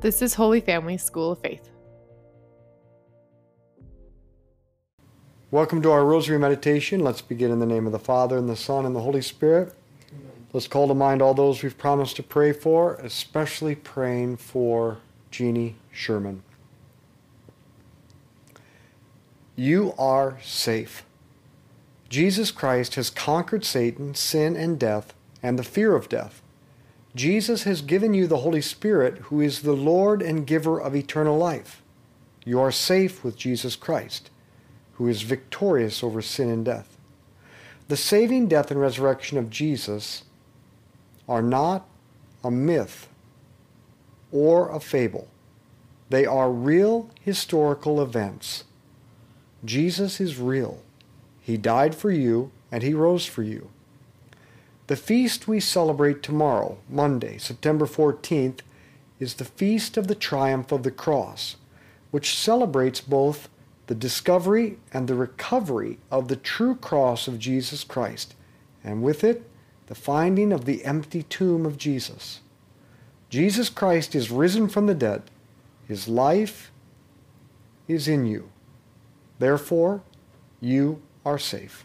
This is Holy Family School of Faith. Welcome to our Rosary Meditation. Let's begin in the name of the Father, and the Son, and the Holy Spirit. Let's call to mind all those we've promised to pray for, especially praying for Jeannie Sherman. You are safe. Jesus Christ has conquered Satan, sin, and death, and the fear of death. Jesus has given you the Holy Spirit, who is the Lord and giver of eternal life. You are safe with Jesus Christ, who is victorious over sin and death. The saving death and resurrection of Jesus are not a myth or a fable. They are real historical events. Jesus is real. He died for you and he rose for you. The feast we celebrate tomorrow, Monday, September 14th, is the feast of the triumph of the cross, which celebrates both the discovery and the recovery of the true cross of Jesus Christ, and with it, the finding of the empty tomb of Jesus. Jesus Christ is risen from the dead. His life is in you. Therefore, you are safe.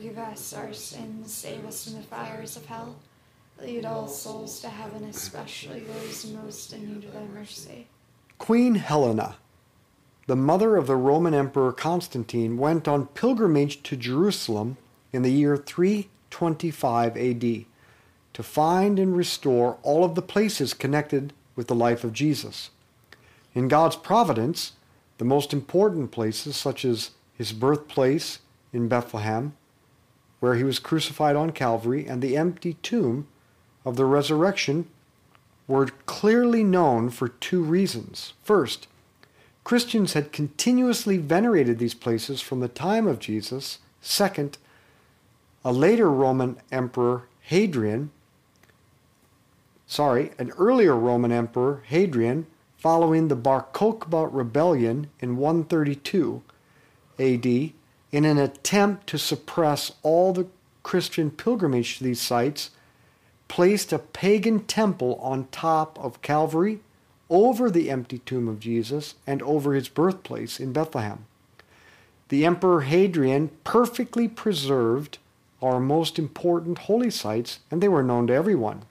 Forgive us our sins, save us from the fires of hell. Lead all souls to heaven, especially those most in need of thy mercy. Queen Helena, the mother of the Roman Emperor Constantine, went on pilgrimage to Jerusalem in the year 325 AD to find and restore all of the places connected with the life of Jesus. In God's providence, the most important places, such as his birthplace in Bethlehem, where he was crucified on Calvary, and the empty tomb of the resurrection, were clearly known for two reasons. First, Christians had continuously venerated these places from the time of Jesus. Second, a later Roman emperor, Hadrian, sorry, an earlier Roman emperor, Hadrian, following the Bar Kokhba rebellion in 132 AD, in an attempt to suppress all the Christian pilgrimage to these sites, placed a pagan temple on top of Calvary, over the empty tomb of Jesus, and over his birthplace in Bethlehem. The Emperor Hadrian perfectly preserved our most important holy sites, and they were known to everyone.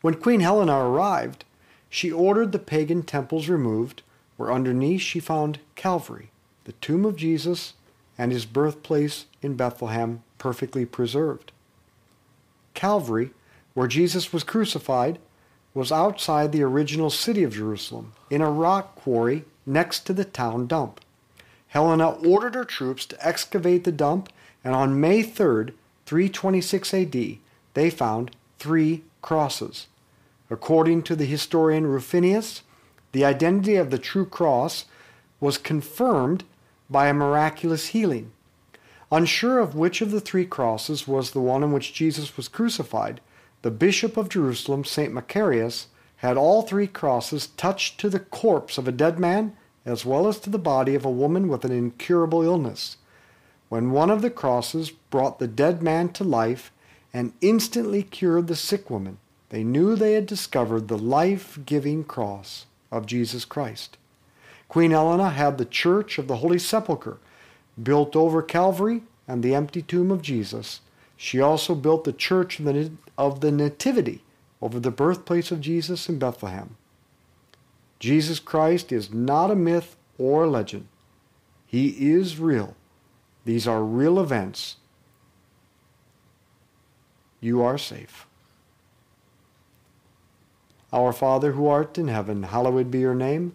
When Queen Helena arrived, she ordered the pagan temples removed, where underneath she found Calvary, the tomb of Jesus, and his birthplace in Bethlehem perfectly preserved. Calvary, where Jesus was crucified, was outside the original city of Jerusalem, in a rock quarry next to the town dump. Helena ordered her troops to excavate the dump, and on May 3, 326 AD, they found three crosses. According to the historian Rufinus, the identity of the true cross was confirmed by a miraculous healing. Unsure of which of the three crosses was the one on which Jesus was crucified, the Bishop of Jerusalem, St. Macarius, had all three crosses touched to the corpse of a dead man as well as to the body of a woman with an incurable illness. When one of the crosses brought the dead man to life and instantly cured the sick woman, they knew they had discovered the life giving cross of Jesus Christ. Queen Helena had the Church of the Holy Sepulchre built over Calvary and the empty tomb of Jesus. She also built the Church of the Nativity over the birthplace of Jesus in Bethlehem. Jesus Christ is not a myth or a legend. He is real. These are real events. You are safe. Our Father who art in heaven, hallowed be your name.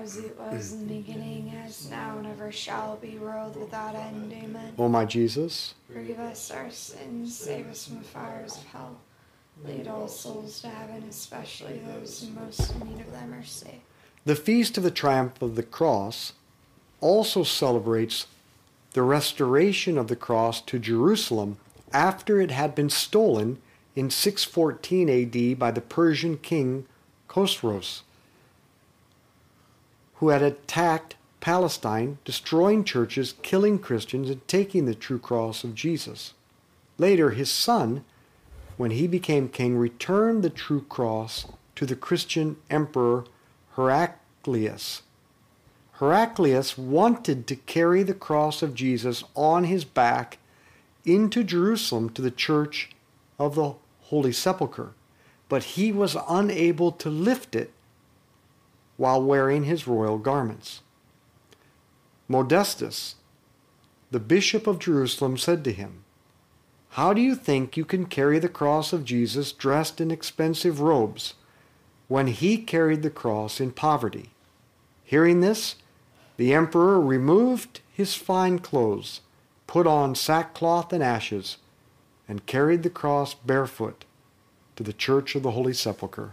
As it was in the beginning, as now and ever shall be, world without end. Amen. O my Jesus, Forgive us our sins, save us from the fires of hell. Lead all souls to heaven, especially those in most in need of thy mercy. the feast of the triumph of the cross also celebrates the restoration of the cross to Jerusalem after it had been stolen in 614 AD by the Persian king Khosroes, who had attacked Palestine, destroying churches, killing Christians, and taking the true cross of Jesus. Later, his son, when he became king, returned the true cross to the Christian emperor Heraclius. Heraclius wanted to carry the cross of Jesus on his back into Jerusalem to the church of the Holy Sepulchre, but he was unable to lift it while wearing his royal garments. Modestus, the bishop of Jerusalem, said to him, How do you think you can carry the cross of Jesus dressed in expensive robes when he carried the cross in poverty? Hearing this, the emperor removed his fine clothes, put on sackcloth and ashes, and carried the cross barefoot to the church of the Holy Sepulchre.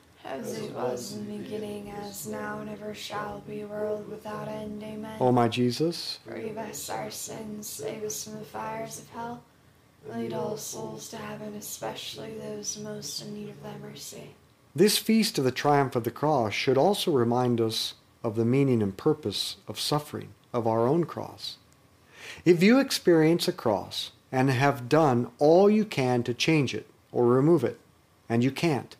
As it was in the beginning, as now and ever shall be, world without end. Amen. O my Jesus, Forgive us our sins, save us from the fires of hell. Lead all souls to heaven, especially those most in need of thy mercy. this feast of the triumph of the cross should also remind us of the meaning and purpose of suffering, of our own cross. If you experience a cross and have done all you can to change it or remove it, and you can't,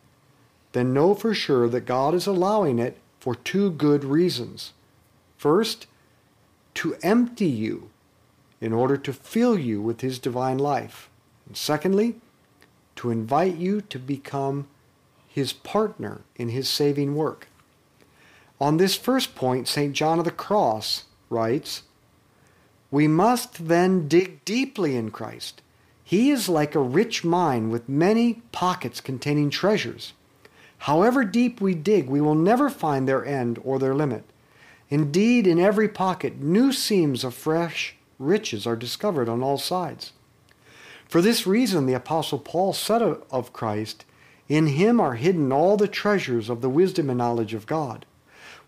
then know for sure that God is allowing it for two good reasons. First, to empty you in order to fill you with His divine life. And secondly, to invite you to become His partner in His saving work. On this first point, St. John of the Cross writes, We must then dig deeply in Christ. He is like a rich mine with many pockets containing treasures. However deep we dig, we will never find their end or their limit. Indeed, in every pocket, new seams of fresh riches are discovered on all sides. For this reason, the Apostle Paul said of Christ, In him are hidden all the treasures of the wisdom and knowledge of God.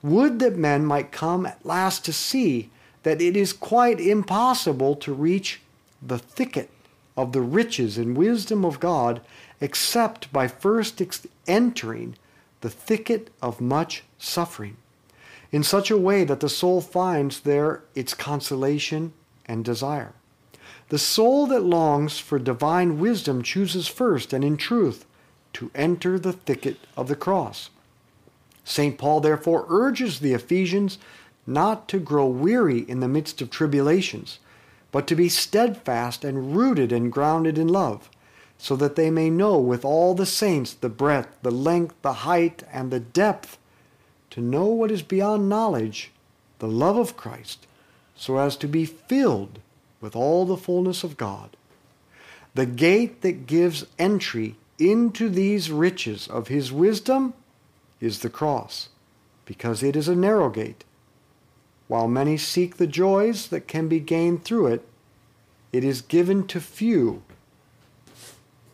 Would that men might come at last to see that it is quite impossible to reach the thicket of the riches and wisdom of God except by first ex- entering the thicket of much suffering in such a way that the soul finds there its consolation and desire. The soul that longs for divine wisdom chooses first and in truth to enter the thicket of the cross. St. Paul therefore urges the Ephesians not to grow weary in the midst of tribulations, but to be steadfast and rooted and grounded in love, so that they may know with all the saints the breadth, the length, the height, and the depth, to know what is beyond knowledge, the love of Christ, so as to be filled with all the fullness of God. The gate that gives entry into these riches of his wisdom is the cross, because it is a narrow gate while many seek the joys that can be gained through it, it is given to few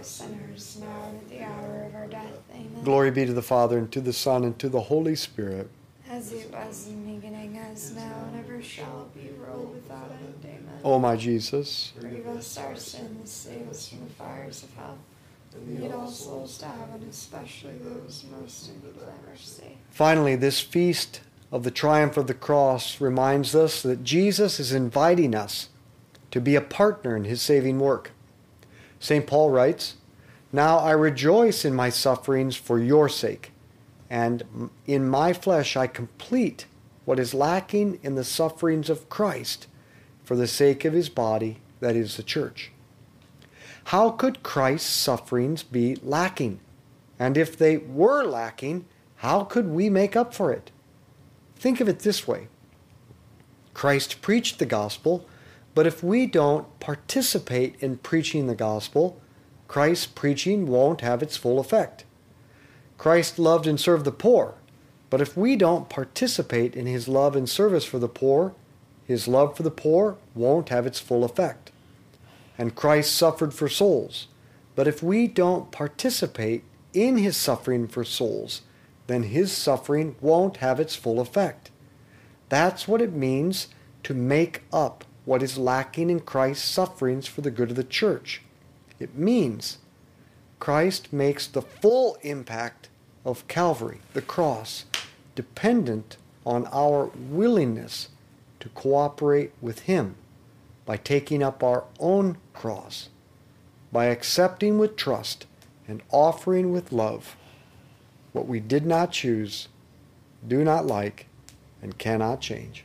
us sinners now and at the hour of our death. Amen. Glory be to the Father, and to the Son, and to the Holy Spirit. As it was in the beginning, as now, and ever shall be, world without end. Amen. O my Jesus, Forgive us our sins, save us from the fires of hell, and lead all souls to heaven, especially those most in need of mercy. finally, this feast of the triumph of the cross reminds us that Jesus is inviting us to be a partner in his saving work. St. Paul writes, Now I rejoice in my sufferings for your sake, and in my flesh I complete what is lacking in the sufferings of Christ for the sake of his body, that is the church. How could Christ's sufferings be lacking? And if they were lacking, how could we make up for it? Think of it this way Christ preached the gospel, but if we don't participate in preaching the gospel, Christ's preaching won't have its full effect. Christ loved and served the poor, But if we don't participate in his love and service for the poor, his love for the poor won't have its full effect. And Christ suffered for souls. But if we don't participate in his suffering for souls, then his suffering won't have its full effect. That's what it means to make up what is lacking in Christ's sufferings for the good of the church. It means Christ makes the full impact of Calvary, the cross, dependent on our willingness to cooperate with Him by taking up our own cross, by accepting with trust and offering with love what we did not choose, do not like, and cannot change.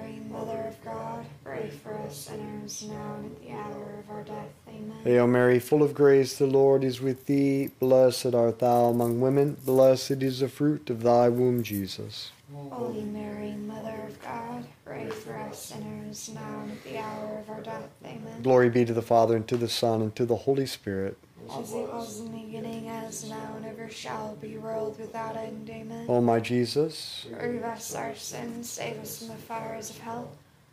pray for us sinners, now and at the hour of our death. Amen. Hail Mary, full of grace, the Lord is with thee. Blessed art thou among women, blessed is the fruit of thy womb, Jesus. Holy Mary, Mother of God, pray for us sinners, now and at the hour of our death. Amen. Glory be to the Father, and to the Son, and to the Holy Spirit. As it was in the beginning, as now, and ever shall be, world without end. Amen. O my Jesus, Forgive us our sins, save us from the fires of hell,